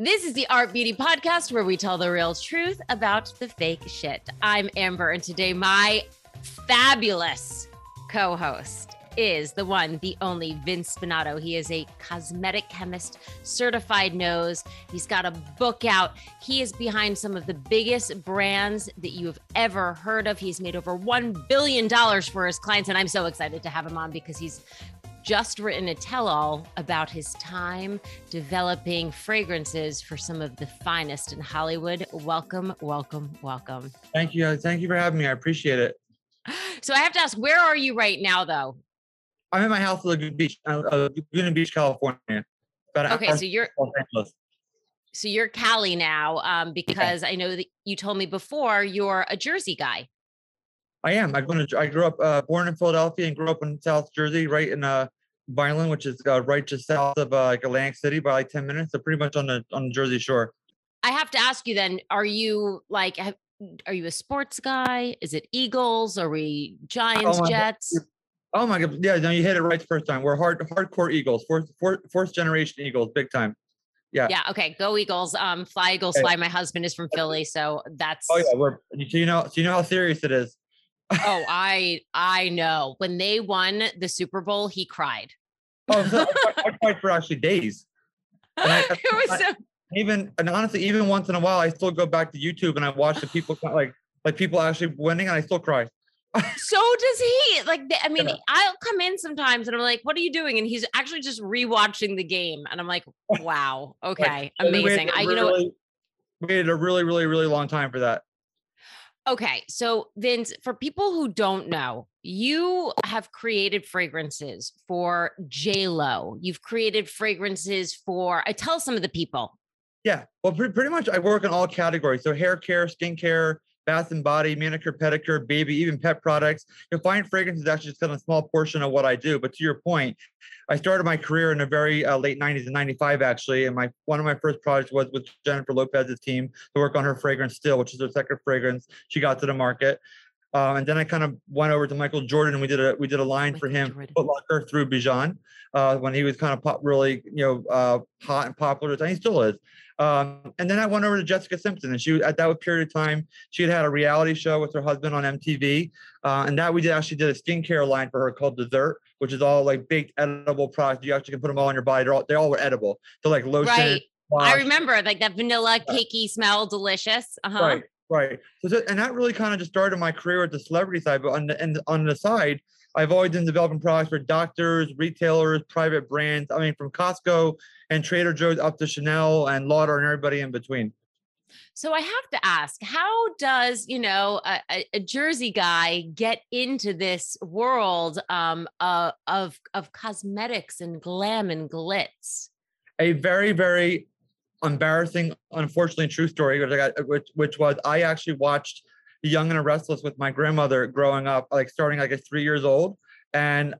This is the Art Beauty Podcast where we tell the real truth about the fake shit. I'm Amber, and today my fabulous co host is the one, the only Vince Spinato. He is a cosmetic chemist, certified nose. He's got a book out. He is behind some of the biggest brands that you have ever heard of. He's made over $1 billion for his clients, and I'm so excited to have him on because he's just written a tell all about his time developing fragrances for some of the finest in Hollywood. Welcome, welcome, welcome. Thank you. Thank you for having me. I appreciate it. So I have to ask, where are you right now, though? I'm in my house in Laguna Beach, uh, uh, Laguna Beach, California. Okay, so you're so you're Cali now, um, because yeah. I know that you told me before you're a Jersey guy. I am. I going to. I grew up, uh, born in Philadelphia, and grew up in South Jersey, right in uh, Vineland, which is uh, right just south of uh, like Atlantic City by like ten minutes. So pretty much on the on the Jersey Shore. I have to ask you then: Are you like? Have, are you a sports guy? Is it Eagles? Are we Giants, oh Jets? Oh my god! Yeah, no, you hit it right the first time. We're hard, hardcore Eagles, fourth, fourth, fourth generation Eagles, big time. Yeah. Yeah. Okay. Go Eagles. Um, fly Eagles, fly. My husband is from Philly, so that's. Oh yeah, we're. So you know, so you know how serious it is. oh, I I know. When they won the Super Bowl, he cried. Oh, so I, I cried for actually days. I, it was so- even and honestly, even once in a while, I still go back to YouTube and I watch the people like like people actually winning, and I still cry. so does he. Like, I mean, yeah. I'll come in sometimes and I'm like, "What are you doing?" And he's actually just rewatching the game, and I'm like, "Wow, okay, like, amazing." I, you know, really, waited a really, really, really long time for that. Okay, so Vince, for people who don't know, you have created fragrances for Lo. You've created fragrances for. I tell some of the people. Yeah, well, pretty, pretty much I work in all categories. So hair care, skincare, bath and body, manicure, pedicure, baby, even pet products. You'll find fragrance is actually just kind of a small portion of what I do. But to your point, I started my career in the very uh, late 90s and 95 actually. And my one of my first projects was with Jennifer Lopez's team to work on her fragrance still, which is her second fragrance she got to the market. Um, and then I kind of went over to Michael Jordan and we did a we did a line Michael for him, Foot Locker through Bijan, uh, when he was kind of pop, really you know uh, hot and popular, and he still is. Um, and then I went over to Jessica Simpson, and she at that period of time she had had a reality show with her husband on MTV, uh, and that we did actually did a skincare line for her called Dessert, which is all like baked edible products. You actually can put them all on your body. They're all they all were edible. So like lotion. Right. Wash. I remember like that vanilla cakey smell, delicious. Uh-huh. Right. Right. So, and that really kind of just started my career at the celebrity side. But on the and on the side, I've always been developing products for doctors, retailers, private brands. I mean, from Costco and Trader Joe's up to Chanel and Lauder and everybody in between. So I have to ask, how does you know a, a Jersey guy get into this world um, uh, of of cosmetics and glam and glitz? A very very embarrassing, unfortunately true story, which I got, which which was I actually watched Young and Restless with my grandmother growing up, like starting like at three years old, and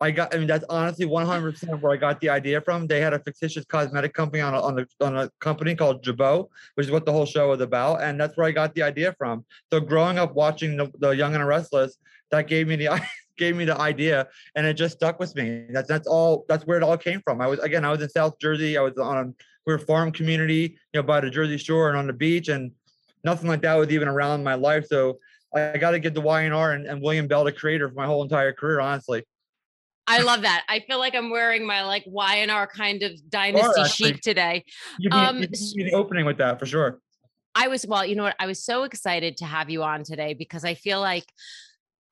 I got. I mean, that's honestly 100 percent where I got the idea from. They had a fictitious cosmetic company on a, on on a company called Jabot, which is what the whole show was about, and that's where I got the idea from. So growing up watching the, the Young and Restless, that gave me the gave me the idea and it just stuck with me. That's that's all that's where it all came from. I was again, I was in South Jersey. I was on we are a farm community, you know, by the Jersey Shore and on the beach, and nothing like that was even around my life. So I got to give the Y&R and, and William Bell the creator for my whole entire career, honestly. I love that. I feel like I'm wearing my like Y&R kind of dynasty are, chic today. You'd be, um, you'd be the opening with that for sure. I was well, you know what? I was so excited to have you on today because I feel like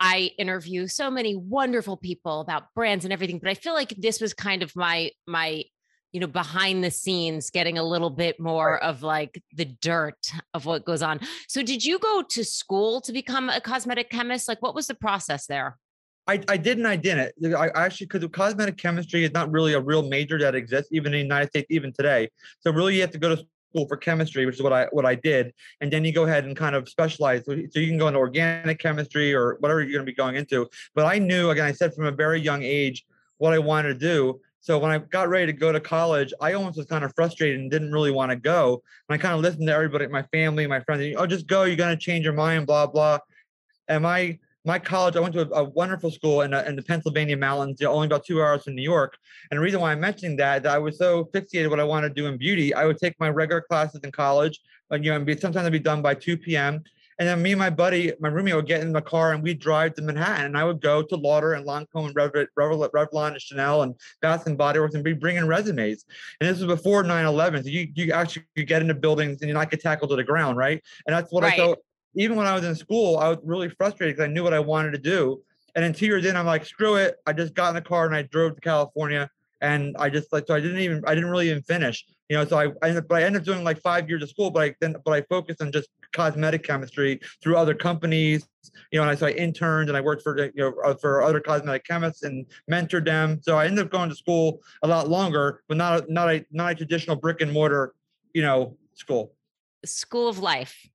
I interview so many wonderful people about brands and everything, but I feel like this was kind of my my you know behind the scenes getting a little bit more of like the dirt of what goes on. So did you go to school to become a cosmetic chemist? Like what was the process there? I, I did and I didn't. I actually because cosmetic chemistry is not really a real major that exists even in the United States even today. So really you have to go to school for chemistry, which is what I what I did, and then you go ahead and kind of specialize. So, so you can go into organic chemistry or whatever you're going to be going into. But I knew, again, I said from a very young age what I wanted to do. So when I got ready to go to college, I almost was kind of frustrated and didn't really want to go. And I kind of listened to everybody, my family, my friends. Oh, just go. You're to change your mind. Blah blah. And my my college, I went to a, a wonderful school in, uh, in the Pennsylvania mountains, only about two hours from New York. And the reason why I'm mentioning that, that I was so fixated what I wanted to do in beauty, I would take my regular classes in college, and you know, and be, sometimes I'd be done by 2 p.m. And then me and my buddy, my roommate, would get in the car and we'd drive to Manhattan. And I would go to Lauder and Lancome and Revlon, Revlon and Chanel and Bath and Body Works and be bringing resumes. And this was before 9/11. So you you actually you get into buildings and you not get tackled to the ground, right? And that's what right. I thought even when I was in school, I was really frustrated because I knew what I wanted to do. And then two years in, I'm like, screw it. I just got in the car and I drove to California. And I just like so I didn't even I didn't really even finish. You know, so I, I ended, but I ended up doing like five years of school, but I then but I focused on just cosmetic chemistry through other companies. You know, and I so I interned and I worked for you know uh, for other cosmetic chemists and mentored them. So I ended up going to school a lot longer, but not a, not a not a traditional brick and mortar, you know, school. School of life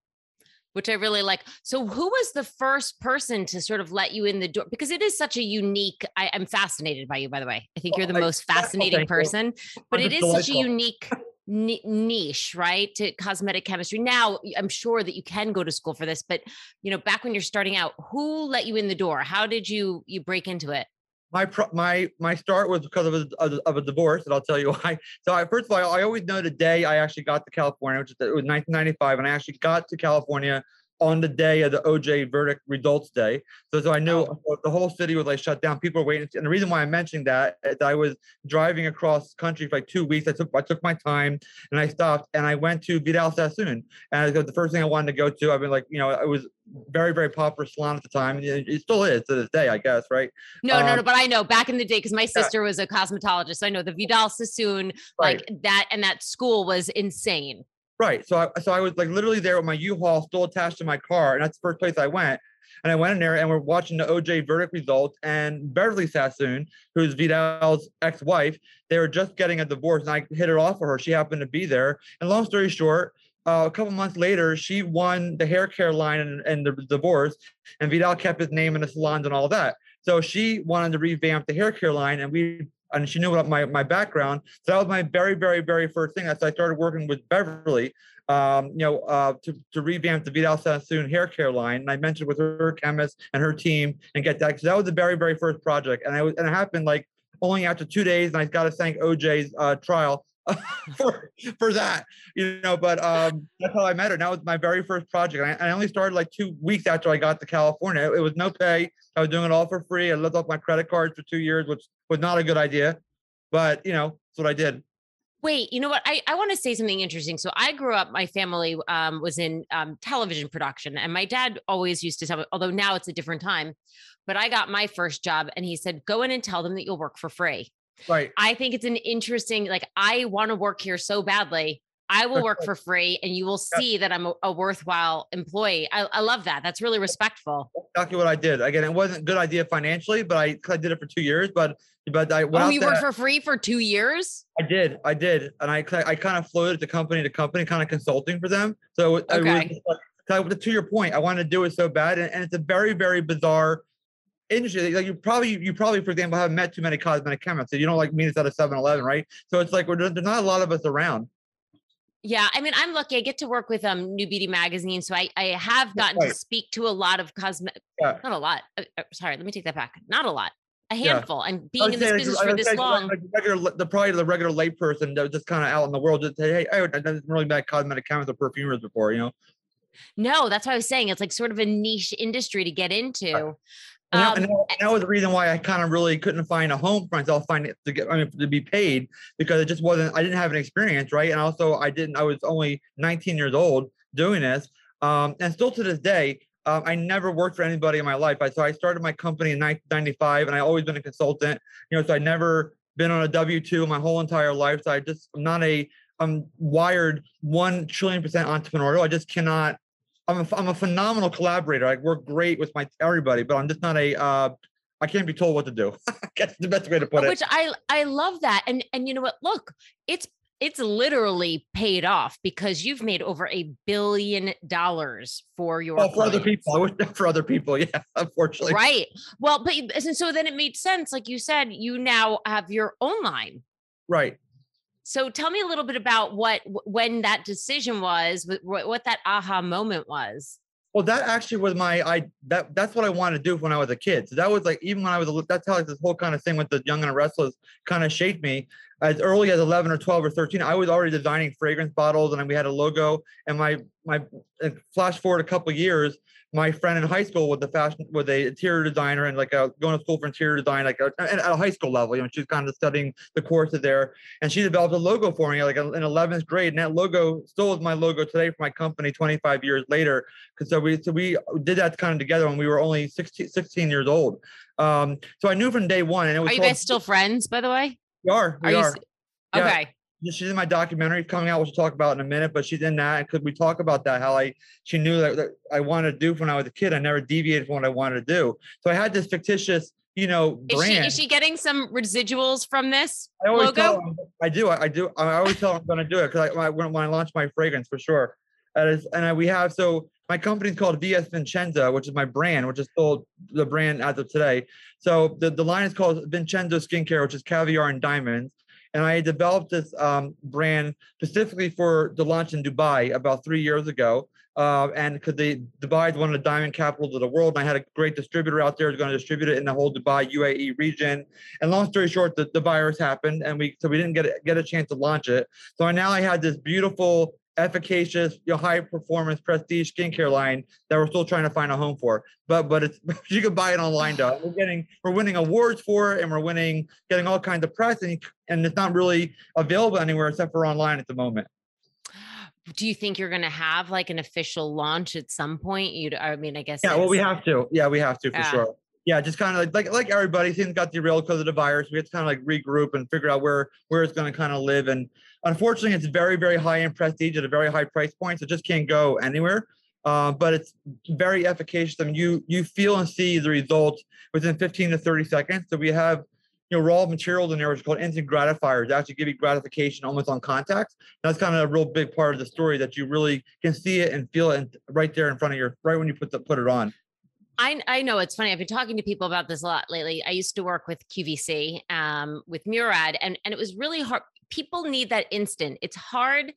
which I really like. So, who was the first person to sort of let you in the door? Because it is such a unique. I, am fascinated by you, by the way. I think you're the most fascinating person, but it is such a unique niche, right? To cosmetic chemistry. Now, I'm sure that you can go to school for this, but you know, back when you're starting out, who let you in the door? How did you you break into it? my my my start was because of a, of a divorce, and I'll tell you why. So, I, first of all, I always know the day I actually got to California, which was 1995, and I actually got to California on the day of the OJ verdict results day. So, so I knew oh. the whole city was like shut down. People were waiting. And the reason why I'm mentioning that is I was driving across country for like two weeks. I took I took my time and I stopped and I went to Vidal Sassoon. And I the first thing I wanted to go to, I've been like, you know, it was very, very popular salon at the time. It still is to this day, I guess, right? No, um, no, no. Um, but I know back in the day, because my sister yeah. was a cosmetologist. So I know the Vidal Sassoon, right. like that, and that school was insane. Right. So I so I was like literally there with my U-Haul still attached to my car, and that's the first place I went. And I went in there and we're watching the OJ verdict results. And Beverly Sassoon, who's Vidal's ex-wife, they were just getting a divorce, and I hit it off for her. She happened to be there. And long story short, uh, a couple months later, she won the hair care line and, and the divorce, and Vidal kept his name in the salons and all that. So she wanted to revamp the hair care line, and we and she knew about my, my background. So that was my very, very, very first thing. So I started working with Beverly, um, you know, uh, to, to revamp the Vidal Sassoon hair care line. And I mentioned with her chemist and her team and get that. So that was the very, very first project. And I was, and it happened like only after two days. And I got to thank OJ's uh, trial for for that, you know. But um, that's how I met her. That was my very first project. I, I, only started like two weeks after I got to California. It, it was no pay. I was doing it all for free. I lived off my credit cards for two years, which was not a good idea. But you know, that's what I did. Wait, you know what? I, I want to say something interesting. So I grew up, my family um, was in um, television production, and my dad always used to tell me, although now it's a different time, but I got my first job and he said, go in and tell them that you'll work for free. Right. I think it's an interesting, like, I want to work here so badly. I will work for free and you will see that I'm a, a worthwhile employee. I, I, love that. That's really respectful. Exactly what I did. Again, it wasn't a good idea financially, but I, I did it for two years. But but I oh, you worked for free for two years. I did, I did, and I I kind of floated to company to company, kind of consulting for them. So okay. was, to your point, I wanted to do it so bad, and, and it's a very very bizarre industry. Like you probably, you probably, for example, haven't met too many cosmetic chemists. So you don't like meet us at a 7-Eleven, right? So it's like we're there's not a lot of us around. Yeah, I mean, I'm lucky. I get to work with um New Beauty Magazine, so I I have gotten right. to speak to a lot of cosmetic. Yeah. Not a lot. Uh, uh, sorry, let me take that back. Not a lot. A handful. Yeah. And being in this business for this long. Like regular, the probably the regular layperson that was just kind of out in the world just say, hey, I haven't really met cosmetic chemists or perfumers before, you know. No, that's what I was saying. It's like sort of a niche industry to get into. And, that, and, that, and that was the reason why I kind of really couldn't find a home for myself, find it to get, I mean, to be paid because it just wasn't, I didn't have an experience, right? And also, I didn't, I was only 19 years old doing this. Um, and still to this day, um, I never worked for anybody in my life. I, so I started my company in 1995 and I always been a consultant, you know, so I never been on a W 2 my whole entire life. So I just, I'm not a, I'm wired 1 trillion percent entrepreneurial. I just cannot I'm a, I'm a phenomenal collaborator. I work great with my everybody, but I'm just not a. Uh, I can't be told what to do. That's the best way to put it. Which I I love that, and and you know what? Look, it's it's literally paid off because you've made over a billion dollars for your Well, for other people, for other people. Yeah, unfortunately. Right. Well, but and so then it made sense. Like you said, you now have your own line. Right. So tell me a little bit about what when that decision was, what, that aha moment was. Well, that actually was my I that that's what I wanted to do when I was a kid. So that was like even when I was a, that's how like this whole kind of thing with the Young and the Restless kind of shaped me. As early as 11 or 12 or 13, I was already designing fragrance bottles, and we had a logo. And my my flash forward a couple years, my friend in high school was the fashion was a interior designer and like a, going to school for interior design, like a, at a high school level. You know, she's kind of studying the courses there, and she developed a logo for me like in 11th grade. And that logo still is my logo today for my company 25 years later. Because so we so we did that kind of together when we were only 16, 16 years old. Um, so I knew from day one, and it was Are you called- guys still friends, by the way? We are we you are. Yeah. Okay. Yeah, she's in my documentary coming out, which we'll talk about in a minute. But she's in that, and could we talk about that? How I she knew that, that I wanted to do when I was a kid. I never deviated from what I wanted to do. So I had this fictitious, you know, Is she brand. is she getting some residuals from this I always logo? tell them, I do. I, I do. I always tell them I'm going to do it because I, when, when I launch my fragrance for sure. Is, and I, we have so my company's called VS Vincenzo, which is my brand, which is still the brand as of today. So the, the line is called Vincenzo Skincare, which is caviar and diamonds. And I developed this um, brand specifically for the launch in Dubai about three years ago. Uh, and because Dubai is one of the diamond capitals of the world, and I had a great distributor out there who's going to distribute it in the whole Dubai UAE region. And long story short, the, the virus happened, and we so we didn't get a, get a chance to launch it. So now I had this beautiful, efficacious, you know, high performance prestige skincare line that we're still trying to find a home for. But but it's you can buy it online. Though we're getting we're winning awards for it, and we're winning getting all kinds of press, and and it's not really available anywhere except for online at the moment. Do you think you're going to have like an official launch at some point? You, I mean, I guess. Yeah, well, we have to. Yeah, we have to for Yeah. sure. Yeah, just kind of like, like like everybody, things got derailed because of the virus. We had to kind of like regroup and figure out where where it's going to kind of live. And unfortunately, it's very very high in prestige at a very high price point, so it just can't go anywhere. Uh, but it's very efficacious. I mean, you you feel and see the results within 15 to 30 seconds. So we have you know raw materials in there, which is called instant gratifiers. Actually give you gratification almost on contact. That's kind of a real big part of the story that you really can see it and feel it right there in front of your right when you put the put it on. I, I know it's funny. I've been talking to people about this a lot lately. I used to work with QVC um, with Murad, and and it was really hard. People need that instant. It's hard,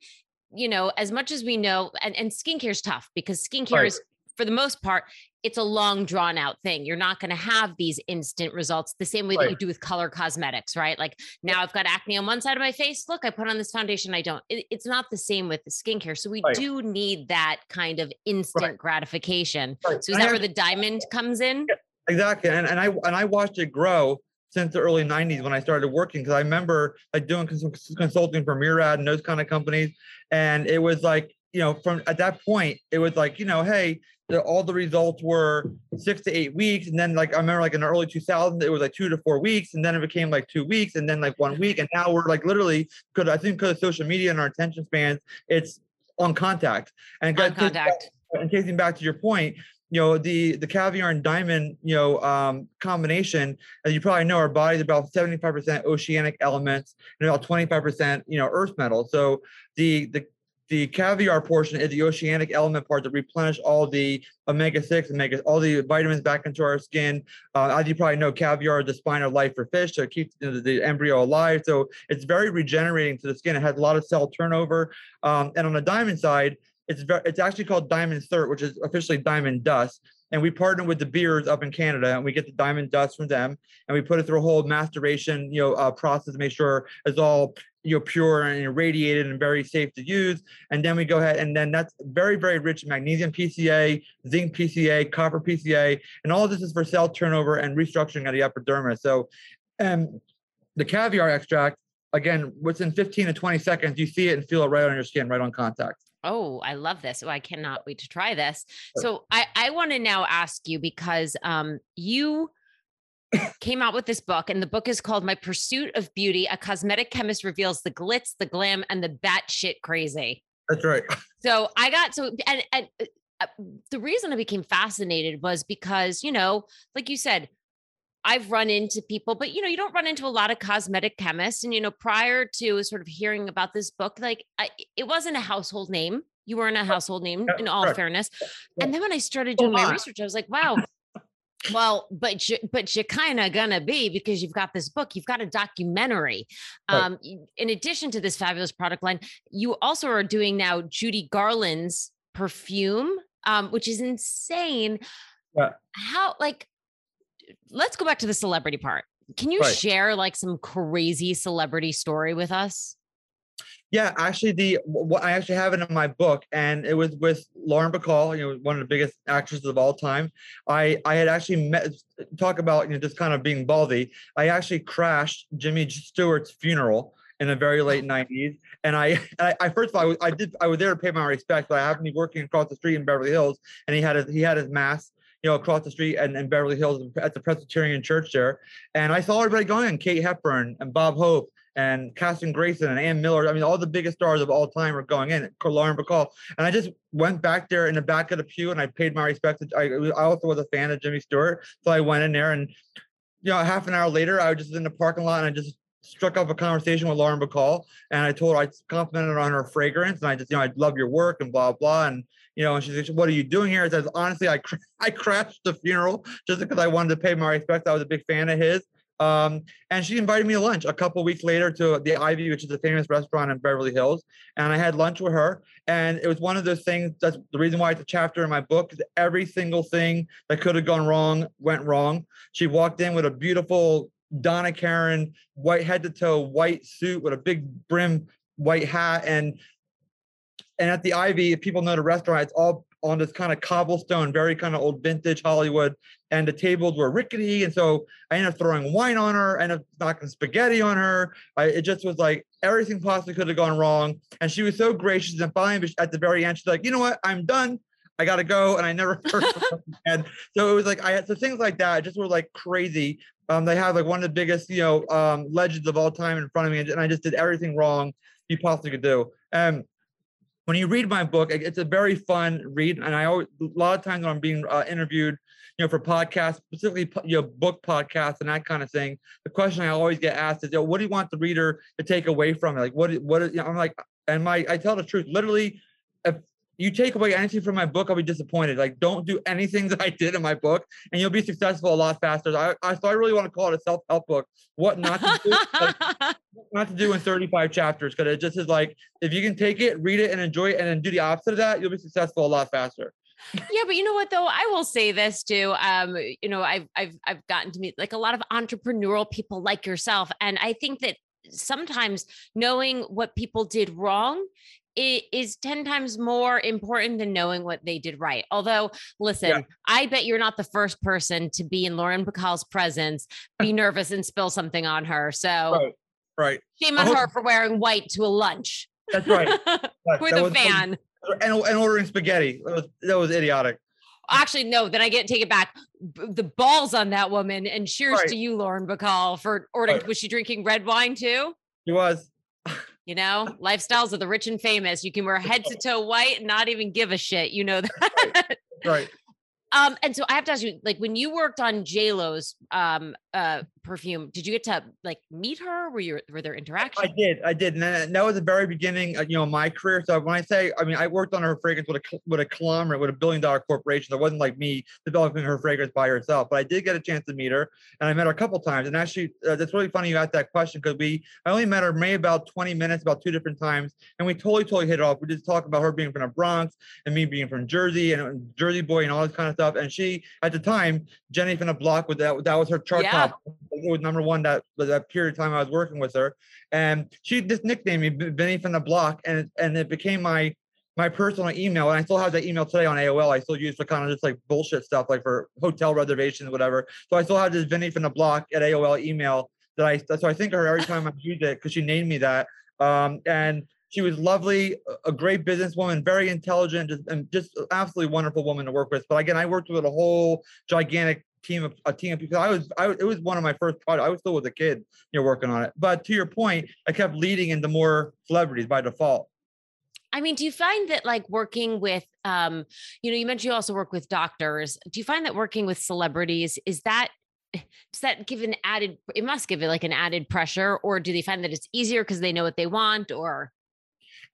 you know, as much as we know, and and skincare is tough because skincare Right. is for the most part it's a long drawn out thing. You're not going to have these instant results the same way that you do with color cosmetics, right? Like now I've got acne on one side of my face. Look, I put on this foundation. I don't. It- it's not the same with the skincare. So we Right. do need that kind of instant gratification. Right. So is that where the diamond comes in? Exactly. And, and I and I watched it grow since the early 90s when I started working because I remember like doing cons- consulting for Murad and those kind of companies. And it was like, you know, from at that point, it was like, you know, hey, the, all the results were six to eight weeks. And then like I remember like in the early 2000s, it was like two to four weeks. And then it became like two weeks and then like one week. And now we're like literally because I think because of social media and our attention spans, it's on contact. And On contact. and taking back to your point, you know, the the caviar and diamond, you know, um, combination, as you probably know, our body is about 75% oceanic elements and about 25%, you know, earth metal. So the the the caviar portion is the oceanic element part that replenish all the omega-6 omega all the vitamins back into our skin. Uh, as you probably know caviar is the spine of life for fish so it keeps the, the embryo alive. So it's very regenerating to the skin. It has a lot of cell turnover. Um, and on the diamond side it's it's actually called Diamond Third, which is officially Diamond Dust. And we partner with De Beers up in Canada, and we get the diamond dust from them, and we put it through a whole maceration, you know, uh, process to make sure it's all you know pure and irradiated and very safe to use. And then we go ahead, and then that's very very rich in magnesium PCA, zinc PCA, copper PCA, and all this is for cell turnover and restructuring of the epidermis. So, um, the caviar extract again, within 15 to 20 seconds, you see it and feel it right on your skin, right on contact. Oh, I love this. Oh, I cannot wait to try this. Sure. So I, I want to now ask you because um, you came out with this book, and the book is called My Pursuit of Beauty. A cosmetic chemist reveals the glitz, the glam, and the batshit crazy. That's right. So I got so and and uh, uh, the reason I became fascinated was because you know, like you said, I've run into people, but you know, you don't run into a lot of cosmetic chemists. And you know, prior to sort of hearing about this book, like I, it wasn't a household name. You weren't a household name, in all correct. fairness. And then when I started doing my research, I was like, wow. Well, but you, but you're kind of gonna be because you've got this book, you've got a documentary. Right. Um, in addition to this fabulous product line, you also are doing now Judy Garland's perfume, um, which is insane. Yeah. How like let's go back to the celebrity part. Can you Right. share like some crazy celebrity story with us? Yeah, actually, the what I actually have it in my book, and it was with Lauren Bacall, you know, one of the biggest actresses of all time. I I had actually met talk about you know just kind of being baldy. I actually crashed Jimmy Stewart's funeral in the very late '90s, and I I, I first of all I, was- I did I was there to pay my respects, but I happened to be working across the street in Beverly Hills, and he had his he had his mass. You know, across the street and in Beverly Hills at the Presbyterian Church there, and I saw everybody going, Kate Hepburn and Bob Hope and Kathryn Grayson and Ann Miller. I mean, all the biggest stars of all time were going in. Lauren Bacall, and I just went back there in the back of the pew and I paid my respects. I, I also was a fan of Jimmy Stewart, so I went in there and you know, half an hour later, I was just in the parking lot and I just struck up a conversation with Lauren Bacall, and I told her I complimented her on her fragrance, and I just you know I love your work and blah blah, and you know, and she said, "What are you doing here?" I says, "Honestly, I cr- I crashed the funeral just because I wanted to pay my respects. I was a big fan of his." Um, and she invited me to lunch a couple weeks later to the Ivy, which is a famous restaurant in Beverly Hills. And I had lunch with her. And it was one of those things that's the reason why it's a chapter in my book is every single thing that could have gone wrong went wrong. She walked in with a beautiful Donna Karan, white head to toe, white suit with a big brim white hat. And and at the Ivy, if people know the restaurant, it's all on this kind of cobblestone, very kind of old vintage Hollywood. And the tables were rickety. And so I ended up throwing wine on her, I ended up knocking spaghetti on her. I, it just was like everything possibly could have gone wrong. And she was so gracious. And finally, at the very end, she's like, you know what? I'm done. I gotta go. And I never heard again. So it was like I had so things like that just were like crazy. Um, they have like one of the biggest, you know, um, legends of all time in front of me, and I just did everything wrong you possibly could do. Um, when you read my book, it's a very fun read, and I always a lot of times when I'm being uh, interviewed, you know, for podcasts, specifically you know book podcasts and that kind of thing, the question I always get asked is, you know, "What do you want the reader to take away from it? Like, what? What? You know, I'm like, and my I tell the truth, literally, if you take away anything from my book, I'll be disappointed. Like, don't do anything that I did in my book, and you'll be successful a lot faster. I, I so I really want to call it a self help book. What not to do? like, not to do in 35 chapters because it just is like if you can take it, read it, and enjoy it, and then do the opposite of that, you'll be successful a lot faster. yeah, but you know what though? I will say this too. Um, you know, I've I've I've gotten to meet like a lot of entrepreneurial people like yourself, and I think that sometimes knowing what people did wrong i- is 10 times more important than knowing what they did right. Although, listen, I bet you're not the first person to be in Lauren Bacall's presence, be nervous and spill something on her. So Right. Right. shame on hope- her for wearing white to a lunch That's right. Right. with That a fan. And, and ordering spaghetti. That was, that was idiotic. Actually, no, then I get take it back. B- the balls on that woman. And cheers Right. to you, Lauren Bacall, for ordering. Was she drinking red wine too? He was. You know, lifestyles of the rich and famous. You can wear head to toe white and not even give a shit. You know that. Right. um, and so I have to ask you, like, when you worked on J Lo's um uh perfume, did you get to like meet her? Were you were there interactions I did, I did, and that that was the very beginning, uh, you know, my career. So when I say, I mean, I worked on her fragrance with a with a conglomerate, with a billion dollar corporation. So it wasn't like me developing her fragrance by herself, but I did get a chance to meet her, and I met her a couple times. And actually, uh, that's really funny you asked that question because we, I only met her maybe about twenty minutes, about two different times, and we totally, totally hit it off. We just talked about her being from the Bronx and me being from Jersey and Jersey boy and all this kind of stuff. And she, at the time, Jenny from the Block, with that, that was her chart Yeah. top. Was number one that that period of time I was working with her and she just nicknamed me Vinny from the block, and and it became my my personal email, and I still have that email today on AOL. I still use for kind of just like bullshit stuff, like for hotel reservations, whatever. So I still have this Vinny from the block at AOL email that I so I think her every time I use it because she named me that. Um, and she was lovely, a- a great businesswoman, very intelligent, just and just absolutely wonderful woman to work with. But again, I worked with a whole gigantic team of a team of people. I was, I it was one of my first projects. I was still with a kid, you know, working on it. But to your point, I kept leading into more celebrities by default. I mean, do you find that like working with, um, you know, you mentioned you also work with doctors. Do you find that working with celebrities is that does that give an added it must give it like an added pressure or do they find that it's easier because they know what they want or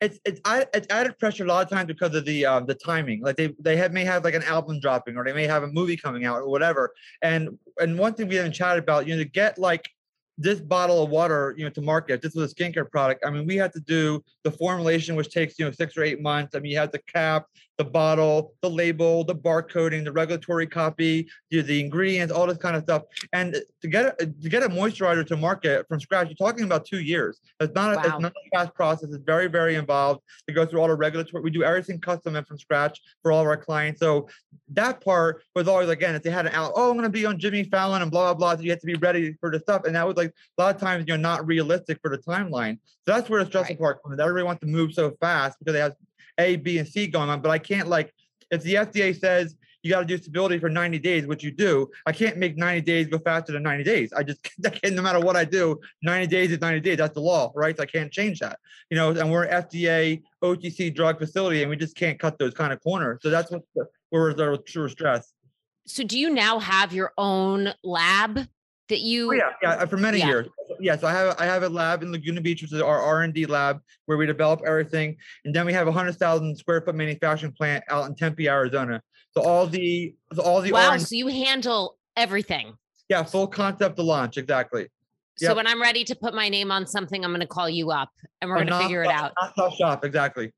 it's it's it's added pressure a lot of times because of the um, the timing. Like they they have may have like an album dropping or they may have a movie coming out or whatever. And and one thing we haven't chatted about, you know, to get like this bottle of water, you know, to market, this was a skincare product. I mean, we had to do the formulation, which takes, you know, six or eight months. I mean, you had the cap, the bottle, the label, the barcoding, the regulatory copy, you know, the ingredients, all this kind of stuff. And to get a, to get a moisturizer to market from scratch, you're talking about two years. It's not, wow. a, it's not a fast process. It's very, very involved to go through all the regulatory. We do everything custom and from scratch for all of our clients. So that part was always, again, if they had an out, oh, I'm going to be on Jimmy Fallon and blah, blah, blah. So you have to be ready for the stuff. And that was like, a lot of times you're not realistic for the timeline. So that's where the stressful right. part comes. In. Everybody wants to move so fast because they have A, B, and C going on. But I can't like if the FDA says you got to do stability for 90 days, which you do, I can't make 90 days go faster than 90 days. I just can't no matter what I do, 90 days is 90 days. That's the law, right? So I can't change that. You know, and we're an FDA OTC drug facility, and we just can't cut those kind of corners. So that's what where the true stress. So do you now have your own lab that you? Oh, yeah, yeah, for many yeah. years. Yes, I have I have a lab in Laguna Beach, which is our R and D lab, where we develop everything, and then we have a hundred thousand square foot manufacturing plant out in Tempe, Arizona. So all the so all the wow, R&D, so you handle everything. Yeah, full concept to launch exactly. So when I'm ready to put my name on something, I'm going to call you up, and we're going to figure it out. Not shop exactly.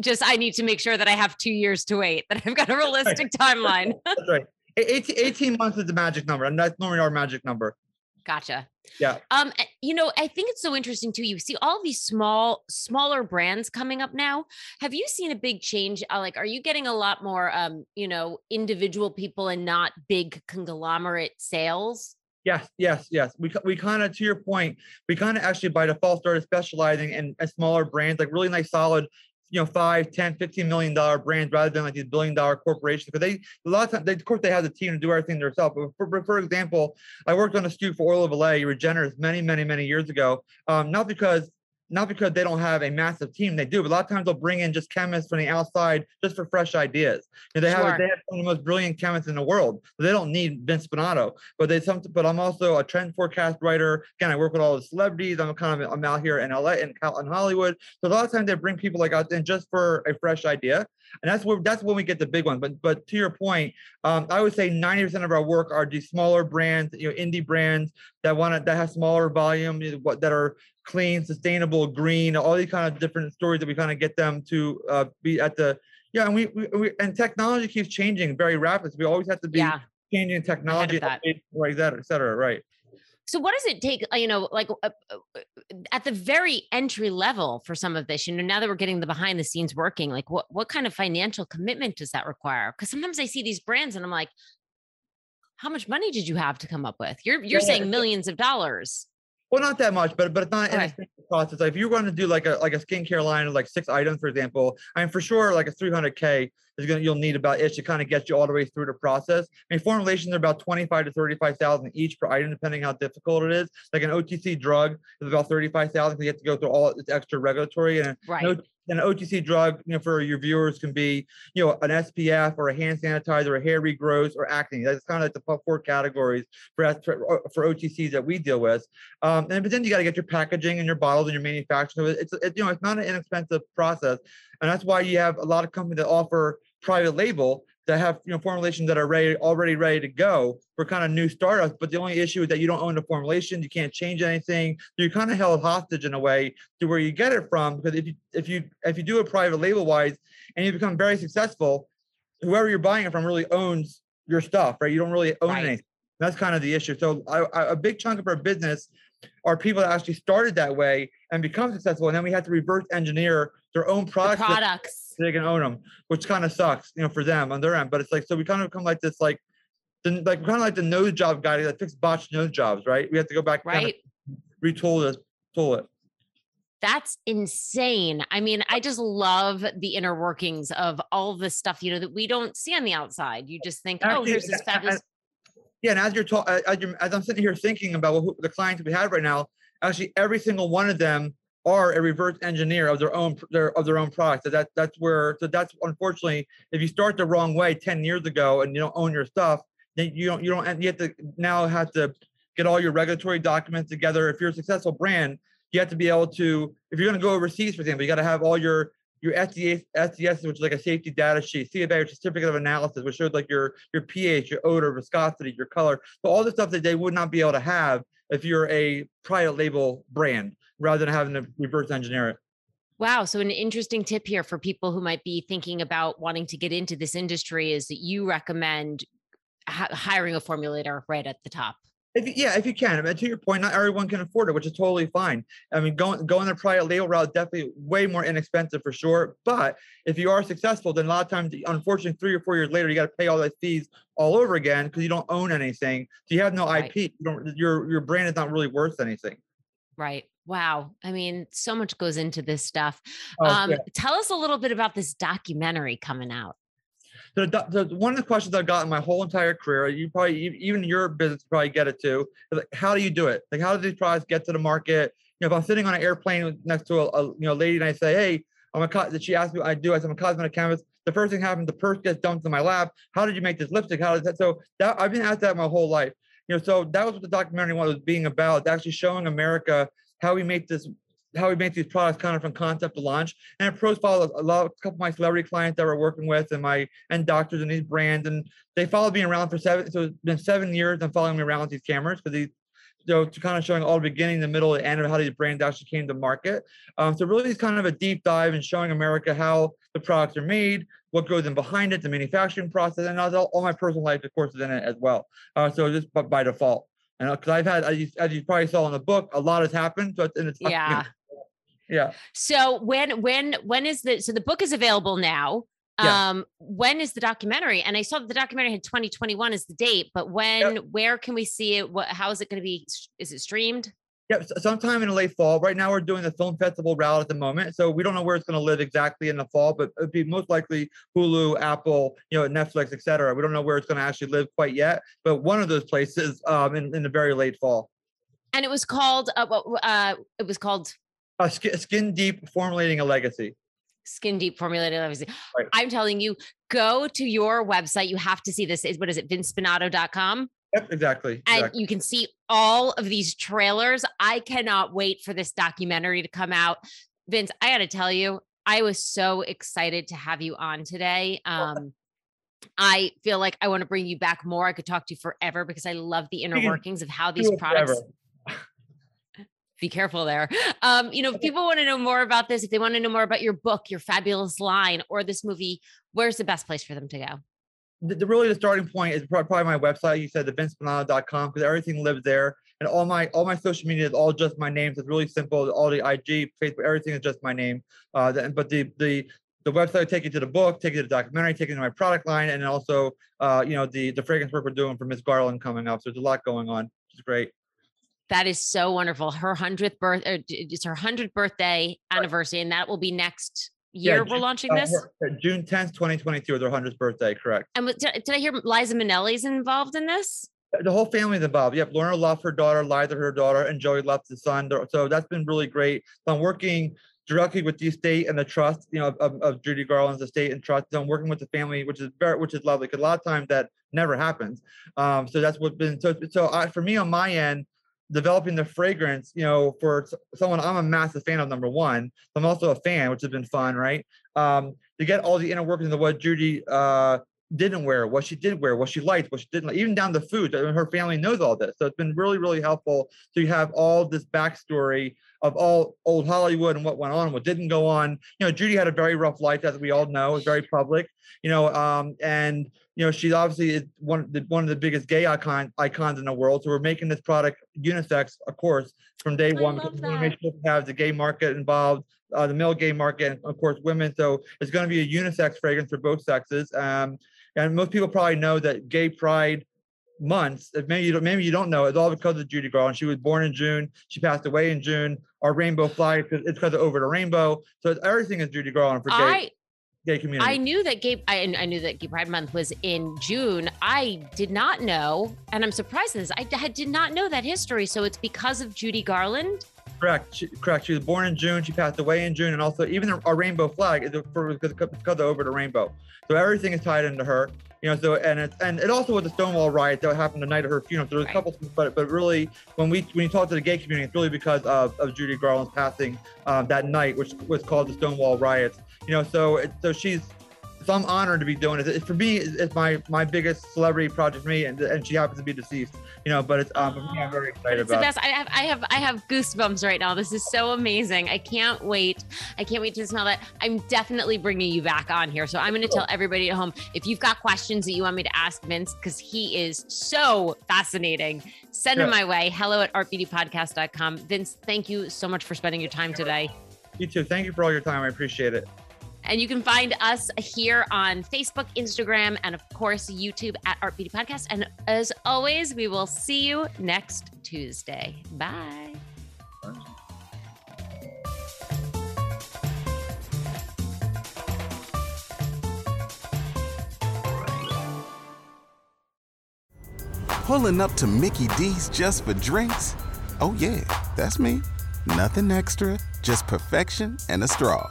Just I need to make sure that I have two years to wait. That I've got a realistic timeline. That's right. 18, 18 months is the magic number, and that's normally our magic number. Gotcha. Yeah. Um, eh, you know, I think it's so interesting too. You see all these small, smaller brands coming up now. Have you seen a big change? Uh, like, are you getting a lot more, um, you know, individual people and not big conglomerate sales? Yes, yes, yes. We we kind of to your point, we kind of actually by default started specializing in, in smaller brands, like really nice, solid you know, five, 10, 15 million dollar brands rather than like these billion dollar corporations. Because they a lot of times they of course they have the team to do everything themselves. But for, for example, I worked on a SKU for Oil of Olay, Regenerist many, many, many years ago. Um, not because not because they don't have a massive team, they do, but a lot of times they'll bring in just chemists from the outside just for fresh ideas. You know, they sure. have they have some of the most brilliant chemists in the world. So they don't need Vince Spinato, but they some. But I'm also a trend forecast writer. Again, I work with all the celebrities. I'm kind of I'm out here in LA and in Hollywood. So a lot of times they bring people like us in just for a fresh idea and that's where that's when we get the big ones. But but to your point, um, I would say 90% of our work are these smaller brands, you know, indie brands that want to that have smaller volume, that are clean, sustainable, green, all these kind of different stories that we kind of get them to uh, be at the yeah, and we, we, we, and technology keeps changing very rapidly. So we always have to be yeah. changing technology, like that, et cetera. Right. So what does it take, uh, you know, like uh, uh, at the very entry level for some of this, you know, now that we're getting the behind the scenes working, like what what kind of financial commitment does that require? Because sometimes I see these brands and I'm like, how much money did you have to come up with? You're you're yeah, saying millions of dollars. Well, not that much, but but it's not okay. in process. Like if you're going to do like a like a skincare line of like six items, for example, I mean for sure like a 300k is gonna you'll need about it to kind of get you all the way through the process. I mean formulations are about 25 to 35,000 each per item, depending how difficult it is. Like an OTC drug is about 35,000 because you have to go through all its extra regulatory and right an OTC drug, you know, for your viewers can be, you know, an SPF or a hand sanitizer, a hair regrowth, or acne. That's kind of like the four categories for for OTCs that we deal with. Um, and but then you got to get your packaging and your bottles and your manufacturing. So it's, it's you know it's not an inexpensive process, and that's why you have a lot of companies that offer private label that have you know formulations that are ready already ready to go for kind of new startups. But the only issue is that you don't own the formulation, you can't change anything. You're kind of held hostage in a way to where you get it from. Because if you if you if you do it private label wise and you become very successful, whoever you're buying it from really owns your stuff, right? You don't really own right. anything. That's kind of the issue. So I, I, a big chunk of our business are people that actually started that way and become successful, and then we have to reverse engineer their own products. The products. they can own them, which kind of sucks, you know, for them on their end. But it's like so we kind of become like this, like, the, like kind of like the nose job guy that fixes botched nose jobs, right? We have to go back, right? Kind of retool this, tool it. That's insane. I mean, I just love the inner workings of all the stuff, you know, that we don't see on the outside. You just think, oh, Actually, oh, here's this fabulous. Yeah, and as you're talking, as, as, I'm sitting here thinking about what, the clients we have right now, actually every single one of them are a reverse engineer of their own their of their own product. So that that's where so that's unfortunately if you start the wrong way 10 years ago and you don't own your stuff, then you don't you don't you have to now have to get all your regulatory documents together. If you're a successful brand, you have to be able to, if you're going to go overseas, for example, you got to have all your your SDS, which is like a safety data sheet, CFA, which is certificate of analysis, which shows like your your pH, your odor, viscosity, your color. So all the stuff that they would not be able to have if you're a private label brand, rather than having to reverse engineer it. Wow. So, an interesting tip here for people who might be thinking about wanting to get into this industry is that you recommend hiring a formulator right at the top. If yeah, if you can. I mean, to your point, not everyone can afford it, which is totally fine. I mean, going going the private label route definitely way more inexpensive for sure. But if you are successful, then a lot of times, unfortunately, three or four years later, you got to pay all those fees all over again because you don't own anything. So you have no right. IP. You don't. Your your brand is not really worth anything. Right. Wow. I mean, so much goes into this stuff. Oh, um, yeah. Tell us a little bit about this documentary coming out the, the, one of the questions I got in my whole entire career, you probably even your business probably get it too. Like, how do you do it? Like, how do these products get to the market? You know, if I'm sitting on an airplane next to a, a you know lady and I say, hey, I'm a that she asked me, I do. I said, I'm a cosmetic chemist. The first thing happens, the purse gets dumped in my lap. How did you make this lipstick? How does that? So that I've been asked that my whole life. You know, so that was what the documentary was being about. actually showing America how we make this how we make these products kind of from concept to launch. And it profiled a lot, of a couple of my celebrity clients that we're working with, and my and doctors and these brands, and they followed me around for seven. So it's been seven years. I'm following me around with these cameras because these. So to kind of showing all the beginning, the middle, the end of how these brands actually came to market. Um, so really, it's kind of a deep dive and showing America how the products are made, what goes in behind it, the manufacturing process, and all, all my personal life, of course, is in it as well. Uh, so just by default. And because I've had, as you, as you, probably saw in the book, a lot has happened. So it's, and it's yeah yeah so when when when is the so the book is available now yeah. um when is the documentary and i saw that the documentary had 2021 as the date but when yep. where can we see it what how is it going to be is it streamed yeah, sometime in the late fall. Right now, we're doing the film festival route at the moment, so we don't know where it's going to live exactly in the fall, but it'd be most likely Hulu, Apple, you know, Netflix, etc. We don't know where it's going to actually live quite yet, but one of those places um, in, in the very late fall. And it was called uh, uh, it was called uh, skin, skin deep formulating a legacy skin deep formulating legacy right. i'm telling you go to your website you have to see this is what is it vincespinato.com Yep, exactly. And you can see all of these trailers. I cannot wait for this documentary to come out. Vince, I got to tell you, I was so excited to have you on today. Um, I feel like I want to bring you back more. I could talk to you forever because I love the inner workings of how these products be careful there. Um, you know, if people want to know more about this, if they want to know more about your book, your fabulous line, or this movie, where's the best place for them to go? The, the really the starting point is probably my website. You said the vincespinato.com because everything lives there. And all my all my social media is all just my name. So it's really simple. All the IG, Facebook, everything is just my name. Uh, but the the the website take you to the book, take you to the documentary, take you to my product line, and also uh, you know the the fragrance work we're doing for Miss Garland coming up. So there's a lot going on, It's great. That is so wonderful. Her hundredth birth, er, it's her hundredth birthday anniversary, and that will be next year. Yeah, we're launching uh, this uh, June tenth, twenty twenty two, their hundredth birthday. Correct. And did, I hear Liza Minnelli's involved in this? The whole family is involved. Yep, Lorna Luft, her daughter, Liza, her daughter, and Joey Luft, the son. So that's been really great. So I'm working directly with the estate and the trust, you know, of, of Judy Garland's estate and trust. So I'm working with the family, which is very, which is lovely. Because a lot of times that never happens. Um, so that's what's been so. So I, for me on my end, developing the fragrance, you know, for someone I'm a massive fan of. Number one, I'm also a fan, which has been fun, right? Um, to get all the inner workings of what Judy uh, didn't wear, what she did wear, what she liked, what she didn't like, even down to food. Her family knows all this, so it's been really, really helpful to have all this backstory of all old Hollywood and what went on, what didn't go on. You know, Judy had a very rough life, as we all know, it's very public. You know, um, and you know, she's obviously one the, one of the biggest gay icon, icons in the world. So we're making this product unisex, of course, from day I one because we want to make sure we have the gay market involved, uh, the male gay market, and of course women. So it's going to be a unisex fragrance for both sexes. Um, and most people probably know that Gay Pride months. Maybe you don't, maybe you don't know. It's all because of Judy Garland. She was born in June. She passed away in June. Our rainbow flag, it's because of Over the Rainbow. So everything is Judy Garland for. I- gay community. I knew that gay I, I, knew that Gay Pride Month was in June. I did not know, and I'm surprised at this. I, I, did not know that history. So it's because of Judy Garland. Correct. She, correct. She was born in June. She passed away in June, and also even our rainbow flag is for because of over to rainbow. So everything is tied into her. You know. So and it's and it also was the Stonewall riot that happened the night of her funeral. So there's a couple, but but really when we when you talk to the gay community, it's really because of, of Judy Garland's passing um, that night, which was called the Stonewall riots. You know. So it, so she's so I'm honored to be doing it. it for me, it's my my biggest celebrity project for me, and and she happens to be deceased, you know. But it's um, for me, I'm very excited it's about. the best. I have I have I have goosebumps right now. This is so amazing. I can't wait. I can't wait to smell that. I'm definitely bringing you back on here. So I'm going to tell everybody at home if you've got questions that you want me to ask Vince because he is so fascinating. Send yeah. them my way. Hello at artbeautypodcast.com. Vince, thank you so much for spending your time today. You too. Thank you for all your time. I appreciate it. And you can find us here on Facebook, Instagram, and of course, YouTube at Art Beauty Podcast. And as always, we will see you next Tuesday. Bye. Pulling up to Mickey D's just for drinks? Oh, yeah, that's me. Nothing extra, just perfection and a straw